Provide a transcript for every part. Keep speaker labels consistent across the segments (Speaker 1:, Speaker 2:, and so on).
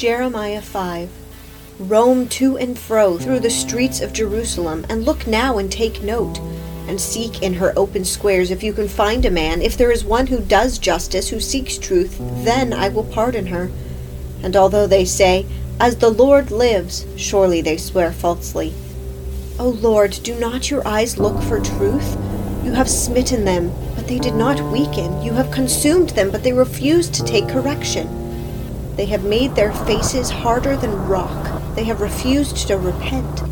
Speaker 1: Jeremiah 5 Roam to and fro through the streets of Jerusalem, and look now and take note, and seek in her open squares if you can find a man. If there is one who does justice, who seeks truth, then I will pardon her. And although they say, As the Lord lives, surely they swear falsely. O Lord, do not your eyes look for truth? You have smitten them, but they did not weaken. You have consumed them, but they refused to take correction. They have made their faces harder than rock. They have refused to repent.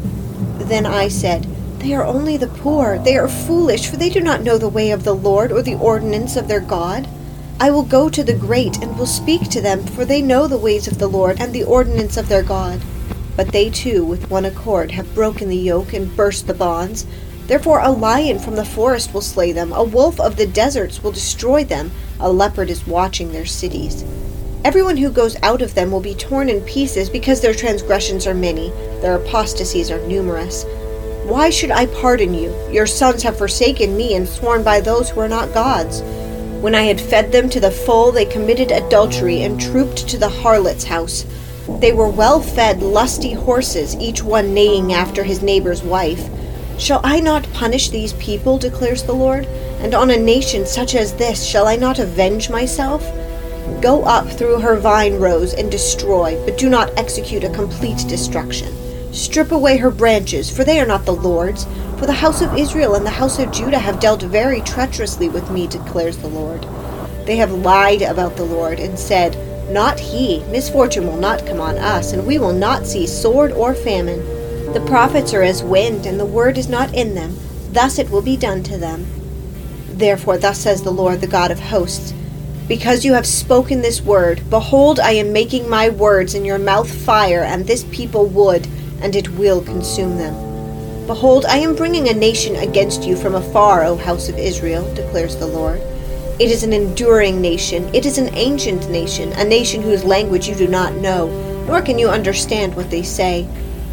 Speaker 1: Then I said, They are only the poor. They are foolish, for they do not know the way of the Lord or the ordinance of their God. I will go to the great and will speak to them, for they know the ways of the Lord and the ordinance of their God. But they too, with one accord, have broken the yoke and burst the bonds. Therefore, a lion from the forest will slay them, a wolf of the deserts will destroy them, a leopard is watching their cities. Everyone who goes out of them will be torn in pieces because their transgressions are many, their apostasies are numerous. Why should I pardon you? Your sons have forsaken me and sworn by those who are not gods. When I had fed them to the full, they committed adultery and trooped to the harlot's house. They were well fed, lusty horses, each one neighing after his neighbor's wife. Shall I not punish these people, declares the Lord? And on a nation such as this shall I not avenge myself? Go up through her vine rows and destroy, but do not execute a complete destruction. Strip away her branches, for they are not the Lord's. For the house of Israel and the house of Judah have dealt very treacherously with me, declares the Lord. They have lied about the Lord and said, Not he, misfortune will not come on us, and we will not see sword or famine. The prophets are as wind, and the word is not in them. Thus it will be done to them. Therefore, thus says the Lord, the God of hosts Because you have spoken this word, behold, I am making my words in your mouth fire, and this people wood, and it will consume them. Behold, I am bringing a nation against you from afar, O house of Israel, declares the Lord. It is an enduring nation, it is an ancient nation, a nation whose language you do not know, nor can you understand what they say.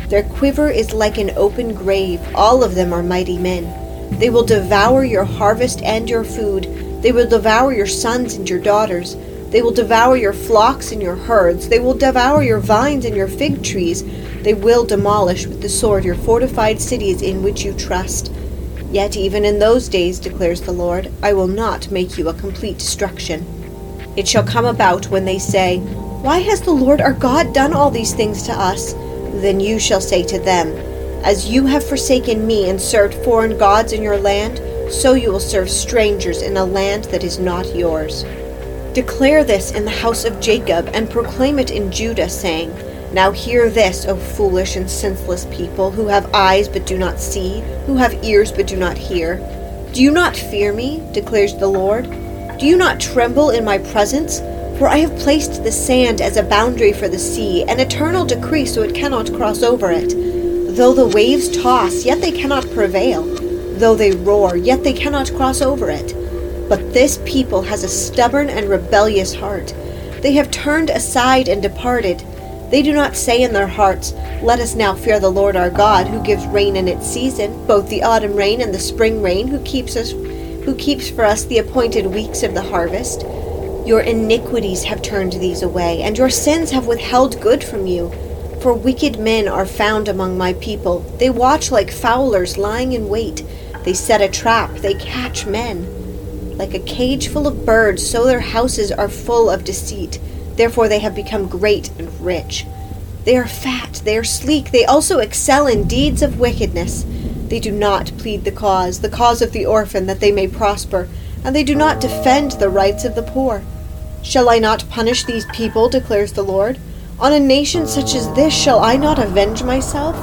Speaker 1: Their quiver is like an open grave. All of them are mighty men. They will devour your harvest and your food. They will devour your sons and your daughters. They will devour your flocks and your herds. They will devour your vines and your fig trees. They will demolish with the sword your fortified cities in which you trust. Yet even in those days, declares the Lord, I will not make you a complete destruction. It shall come about when they say, Why has the Lord our God done all these things to us? Then you shall say to them, As you have forsaken me and served foreign gods in your land, so you will serve strangers in a land that is not yours. Declare this in the house of Jacob, and proclaim it in Judah, saying, Now hear this, O foolish and senseless people, who have eyes but do not see, who have ears but do not hear. Do you not fear me, declares the Lord? Do you not tremble in my presence? For I have placed the sand as a boundary for the sea, an eternal decree so it cannot cross over it. Though the waves toss, yet they cannot prevail. Though they roar, yet they cannot cross over it. But this people has a stubborn and rebellious heart. They have turned aside and departed. They do not say in their hearts, Let us now fear the Lord our God, who gives rain in its season, both the autumn rain and the spring rain, who keeps us who keeps for us the appointed weeks of the harvest. Your iniquities have turned these away, and your sins have withheld good from you. For wicked men are found among my people. They watch like fowlers lying in wait. They set a trap, they catch men. Like a cage full of birds, so their houses are full of deceit. Therefore they have become great and rich. They are fat, they are sleek, they also excel in deeds of wickedness. They do not plead the cause, the cause of the orphan, that they may prosper, and they do not defend the rights of the poor. Shall I not punish these people, declares the Lord? On a nation such as this shall I not avenge myself?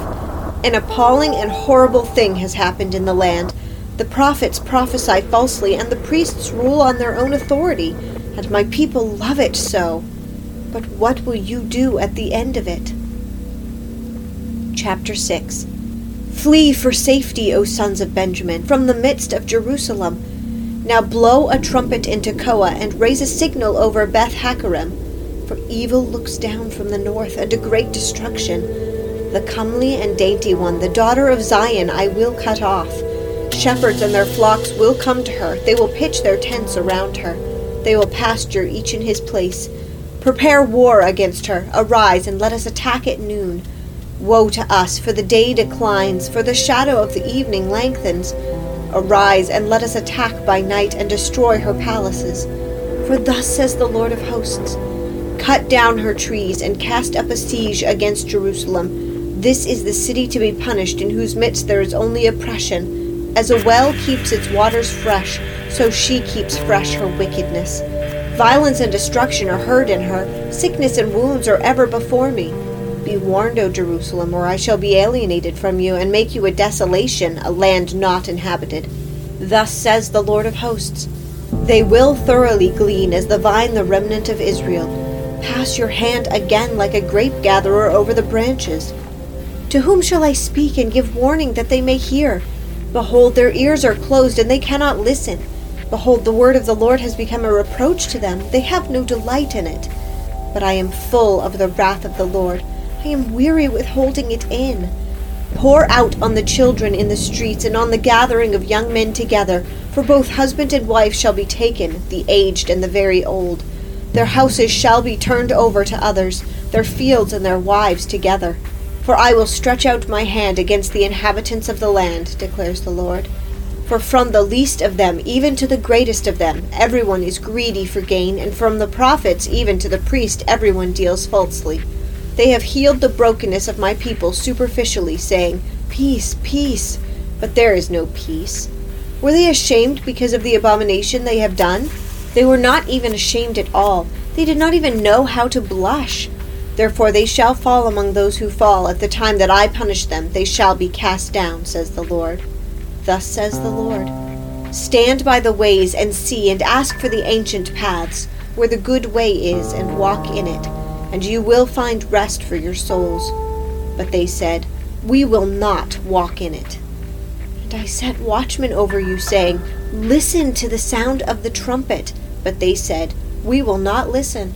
Speaker 1: An appalling and horrible thing has happened in the land. The prophets prophesy falsely, and the priests rule on their own authority, and my people love it so. But what will you do at the end of it? Chapter 6 Flee for safety, O sons of Benjamin, from the midst of Jerusalem. Now blow a trumpet in Tekoa, and raise a signal over Beth Hakkerem. For evil looks down from the north, unto great destruction. The comely and dainty one, the daughter of Zion, I will cut off. Shepherds and their flocks will come to her. They will pitch their tents around her. They will pasture each in his place. Prepare war against her. Arise, and let us attack at noon. Woe to us, for the day declines, for the shadow of the evening lengthens. Arise, and let us attack by night and destroy her palaces. For thus says the Lord of hosts Cut down her trees and cast up a siege against Jerusalem. This is the city to be punished, in whose midst there is only oppression. As a well keeps its waters fresh, so she keeps fresh her wickedness. Violence and destruction are heard in her, sickness and wounds are ever before me. Be warned, O Jerusalem, or I shall be alienated from you, and make you a desolation, a land not inhabited. Thus says the Lord of hosts They will thoroughly glean as the vine the remnant of Israel. Pass your hand again like a grape gatherer over the branches. To whom shall I speak and give warning that they may hear? Behold, their ears are closed, and they cannot listen. Behold, the word of the Lord has become a reproach to them. They have no delight in it. But I am full of the wrath of the Lord. I am weary with holding it in. Pour out on the children in the streets and on the gathering of young men together, for both husband and wife shall be taken, the aged and the very old. Their houses shall be turned over to others, their fields and their wives together. For I will stretch out my hand against the inhabitants of the land, declares the Lord. For from the least of them even to the greatest of them, everyone is greedy for gain, and from the prophets even to the priest, everyone deals falsely. They have healed the brokenness of my people superficially, saying, Peace, peace. But there is no peace. Were they ashamed because of the abomination they have done? They were not even ashamed at all. They did not even know how to blush. Therefore they shall fall among those who fall. At the time that I punish them, they shall be cast down, says the Lord. Thus says the Lord Stand by the ways and see, and ask for the ancient paths, where the good way is, and walk in it, and you will find rest for your souls. But they said, We will not walk in it. And I set watchmen over you, saying, Listen to the sound of the trumpet. But they said, We will not listen.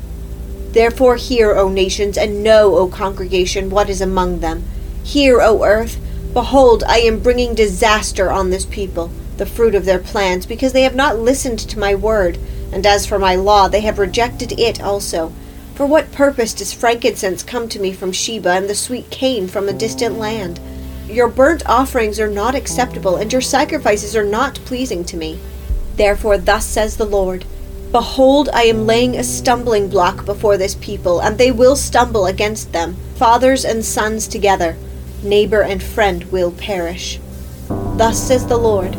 Speaker 1: Therefore hear, O nations, and know, O congregation, what is among them. Hear, O earth, Behold, I am bringing disaster on this people, the fruit of their plans, because they have not listened to my word, and as for my law, they have rejected it also. For what purpose does frankincense come to me from Sheba, and the sweet cane from a distant land? Your burnt offerings are not acceptable, and your sacrifices are not pleasing to me. Therefore, thus says the Lord Behold, I am laying a stumbling block before this people, and they will stumble against them, fathers and sons together neighbor and friend will perish. Thus says the Lord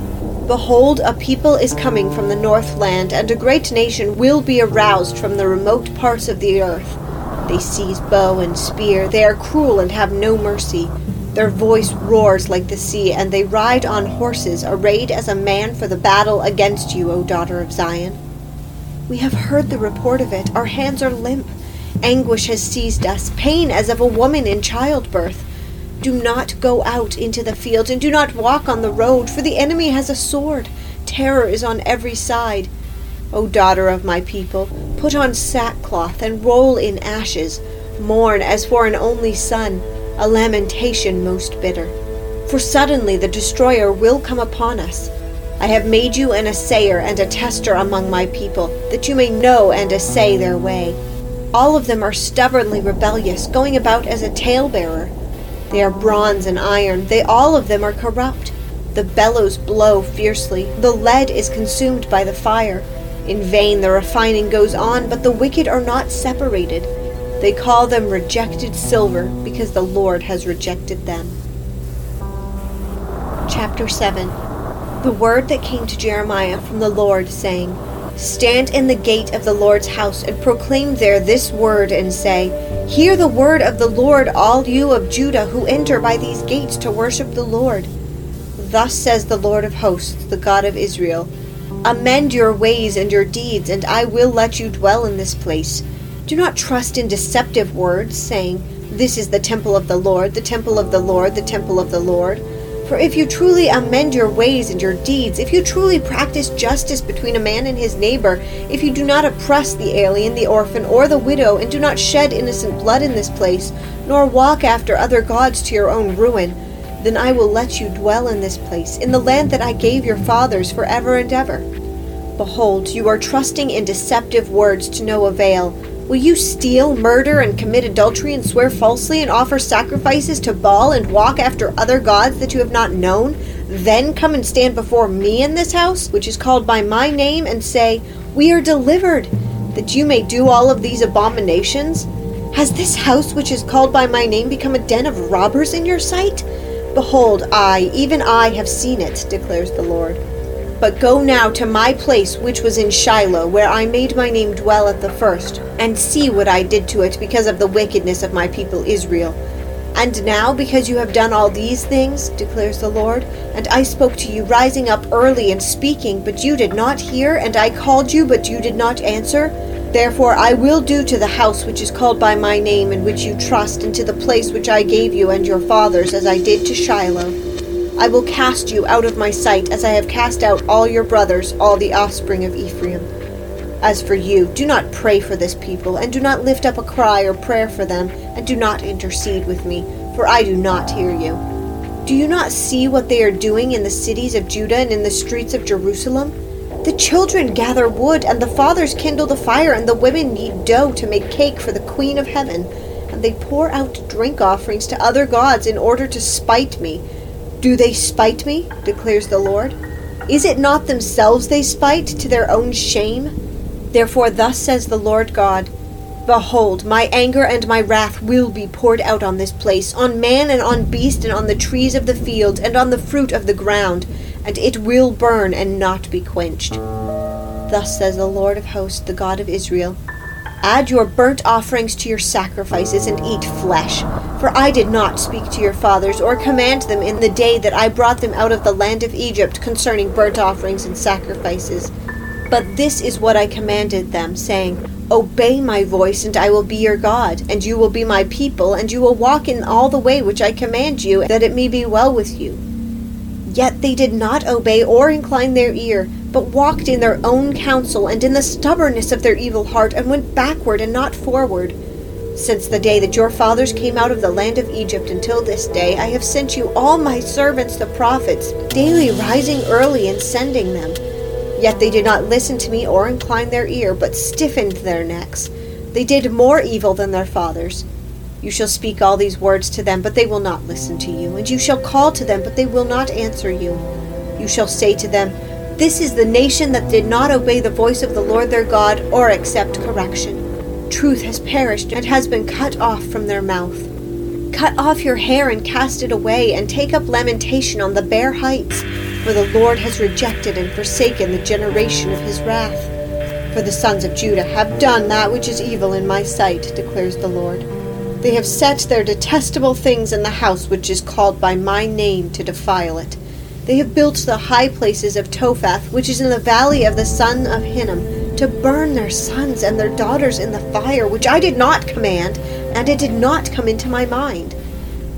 Speaker 1: Behold, a people is coming from the north land, and a great nation will be aroused from the remote parts of the earth. They seize bow and spear, they are cruel and have no mercy. Their voice roars like the sea, and they ride on horses, arrayed as a man for the battle against you, O daughter of Zion. We have heard the report of it. Our hands are limp. Anguish has seized us, pain as of a woman in childbirth. Do not go out into the fields, and do not walk on the road, for the enemy has a sword. Terror is on every side. O daughter of my people, put on sackcloth and roll in ashes. Mourn as for an only son, a lamentation most bitter. For suddenly the destroyer will come upon us. I have made you an assayer and a tester among my people, that you may know and assay their way. All of them are stubbornly rebellious, going about as a talebearer. They are bronze and iron. They all of them are corrupt. The bellows blow fiercely. The lead is consumed by the fire. In vain the refining goes on, but the wicked are not separated. They call them rejected silver because the Lord has rejected them. Chapter 7 The word that came to Jeremiah from the Lord, saying, Stand in the gate of the Lord's house and proclaim there this word and say, Hear the word of the Lord, all you of Judah who enter by these gates to worship the Lord. Thus says the Lord of hosts, the God of Israel Amend your ways and your deeds, and I will let you dwell in this place. Do not trust in deceptive words, saying, This is the temple of the Lord, the temple of the Lord, the temple of the Lord. For if you truly amend your ways and your deeds, if you truly practice justice between a man and his neighbor, if you do not oppress the alien, the orphan, or the widow, and do not shed innocent blood in this place, nor walk after other gods to your own ruin, then I will let you dwell in this place, in the land that I gave your fathers for ever and ever. Behold, you are trusting in deceptive words to no avail. Will you steal, murder, and commit adultery, and swear falsely, and offer sacrifices to Baal, and walk after other gods that you have not known? Then come and stand before me in this house, which is called by my name, and say, We are delivered, that you may do all of these abominations? Has this house, which is called by my name, become a den of robbers in your sight? Behold, I, even I, have seen it, declares the Lord. But go now to my place which was in Shiloh, where I made my name dwell at the first, and see what I did to it because of the wickedness of my people Israel. And now, because you have done all these things, declares the Lord, and I spoke to you rising up early and speaking, but you did not hear, and I called you, but you did not answer, Therefore I will do to the house which is called by my name, and which you trust, and to the place which I gave you and your fathers, as I did to Shiloh. I will cast you out of my sight, as I have cast out all your brothers, all the offspring of Ephraim. As for you, do not pray for this people, and do not lift up a cry or prayer for them, and do not intercede with me, for I do not hear you. Do you not see what they are doing in the cities of Judah and in the streets of Jerusalem? The children gather wood, and the fathers kindle the fire, and the women knead dough to make cake for the Queen of Heaven. And they pour out drink offerings to other gods in order to spite me. Do they spite me? declares the Lord. Is it not themselves they spite, to their own shame? Therefore, thus says the Lord God Behold, my anger and my wrath will be poured out on this place, on man and on beast, and on the trees of the field, and on the fruit of the ground and it will burn and not be quenched. Thus says the Lord of hosts, the God of Israel Add your burnt offerings to your sacrifices, and eat flesh. For I did not speak to your fathers, or command them in the day that I brought them out of the land of Egypt concerning burnt offerings and sacrifices. But this is what I commanded them, saying, Obey my voice, and I will be your God, and you will be my people, and you will walk in all the way which I command you, that it may be well with you. Yet they did not obey or incline their ear, but walked in their own counsel and in the stubbornness of their evil heart, and went backward and not forward. Since the day that your fathers came out of the land of Egypt until this day, I have sent you all my servants the prophets, daily rising early and sending them. Yet they did not listen to me or incline their ear, but stiffened their necks. They did more evil than their fathers. You shall speak all these words to them, but they will not listen to you. And you shall call to them, but they will not answer you. You shall say to them, This is the nation that did not obey the voice of the Lord their God or accept correction. Truth has perished and has been cut off from their mouth. Cut off your hair and cast it away, and take up lamentation on the bare heights, for the Lord has rejected and forsaken the generation of his wrath. For the sons of Judah have done that which is evil in my sight, declares the Lord. They have set their detestable things in the house which is called by my name to defile it. They have built the high places of Topheth, which is in the valley of the son of Hinnom, to burn their sons and their daughters in the fire, which I did not command, and it did not come into my mind.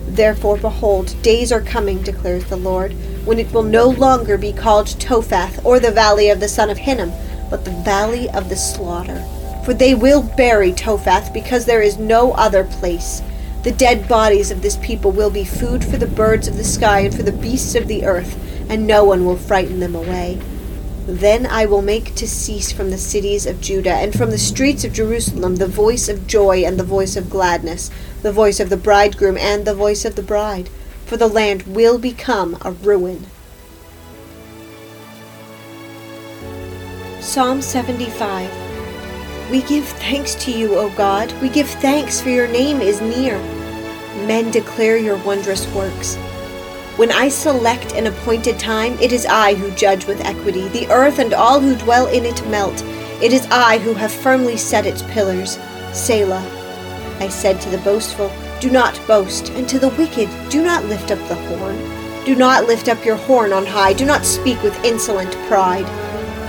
Speaker 1: Therefore, behold, days are coming, declares the Lord, when it will no longer be called Topheth, or the valley of the son of Hinnom, but the valley of the slaughter for they will bury Topheth, because there is no other place. The dead bodies of this people will be food for the birds of the sky and for the beasts of the earth, and no one will frighten them away. Then I will make to cease from the cities of Judah and from the streets of Jerusalem the voice of joy and the voice of gladness, the voice of the bridegroom and the voice of the bride, for the land will become a ruin. Psalm 75 we give thanks to you, O God. We give thanks, for your name is near. Men declare your wondrous works. When I select an appointed time, it is I who judge with equity. The earth and all who dwell in it melt. It is I who have firmly set its pillars. Selah. I said to the boastful, Do not boast, and to the wicked, Do not lift up the horn. Do not lift up your horn on high. Do not speak with insolent pride.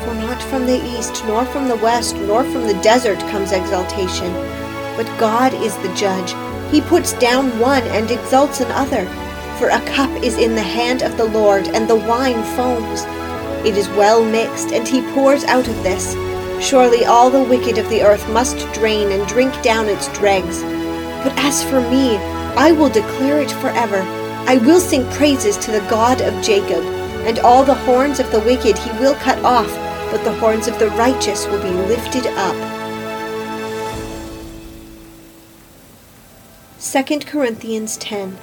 Speaker 1: For not from the east, nor from the west, nor from the desert comes exaltation. But God is the judge. He puts down one and exalts another. For a cup is in the hand of the Lord, and the wine foams. It is well mixed, and he pours out of this. Surely all the wicked of the earth must drain and drink down its dregs. But as for me, I will declare it forever. I will sing praises to the God of Jacob, and all the horns of the wicked he will cut off but the horns of the righteous will be lifted up. 2 Corinthians 10.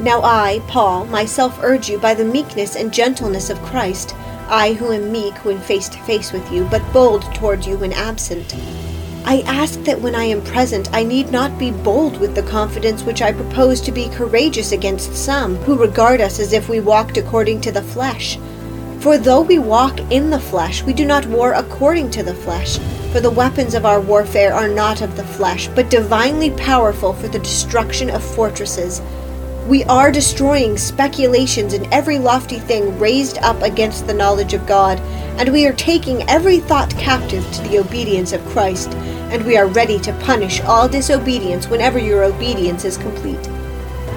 Speaker 1: Now I, Paul, myself urge you by the meekness and gentleness of Christ, I who am meek when face to face with you, but bold toward you when absent. I ask that when I am present, I need not be bold with the confidence which I propose to be courageous against some, who regard us as if we walked according to the flesh. For though we walk in the flesh, we do not war according to the flesh. For the weapons of our warfare are not of the flesh, but divinely powerful for the destruction of fortresses. We are destroying speculations and every lofty thing raised up against the knowledge of God, and we are taking every thought captive to the obedience of Christ, and we are ready to punish all disobedience whenever your obedience is complete.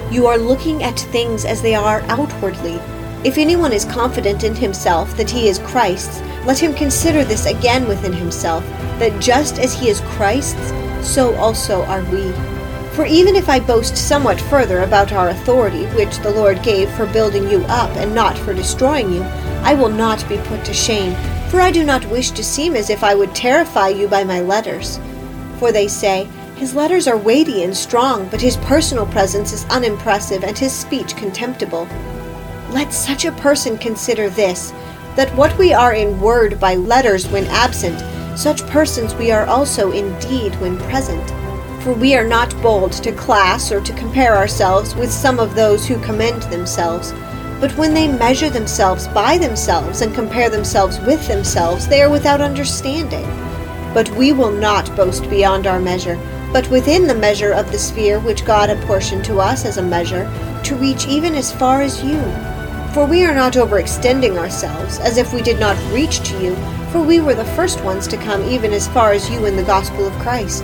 Speaker 1: You are looking at things as they are outwardly. If anyone is confident in himself that he is Christ's, let him consider this again within himself, that just as he is Christ's, so also are we. For even if I boast somewhat further about our authority, which the Lord gave for building you up and not for destroying you, I will not be put to shame, for I do not wish to seem as if I would terrify you by my letters. For they say, His letters are weighty and strong, but his personal presence is unimpressive and his speech contemptible. Let such a person consider this, that what we are in word by letters when absent, such persons we are also in deed when present. For we are not bold to class or to compare ourselves with some of those who commend themselves. But when they measure themselves by themselves and compare themselves with themselves, they are without understanding. But we will not boast beyond our measure, but within the measure of the sphere which God apportioned to us as a measure, to reach even as far as you. For we are not overextending ourselves, as if we did not reach to you, for we were the first ones to come even as far as you in the gospel of Christ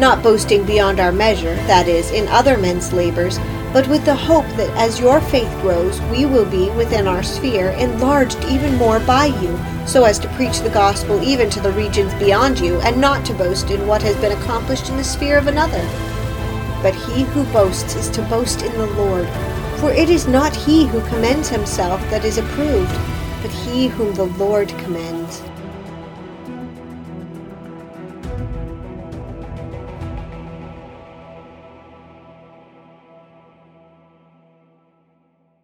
Speaker 1: not boasting beyond our measure, that is, in other men's labors, but with the hope that as your faith grows, we will be, within our sphere, enlarged even more by you, so as to preach the gospel even to the regions beyond you, and not to boast in what has been accomplished in the sphere of another. But he who boasts is to boast in the Lord. For it is not he who commends himself that is approved, but he whom the Lord commends.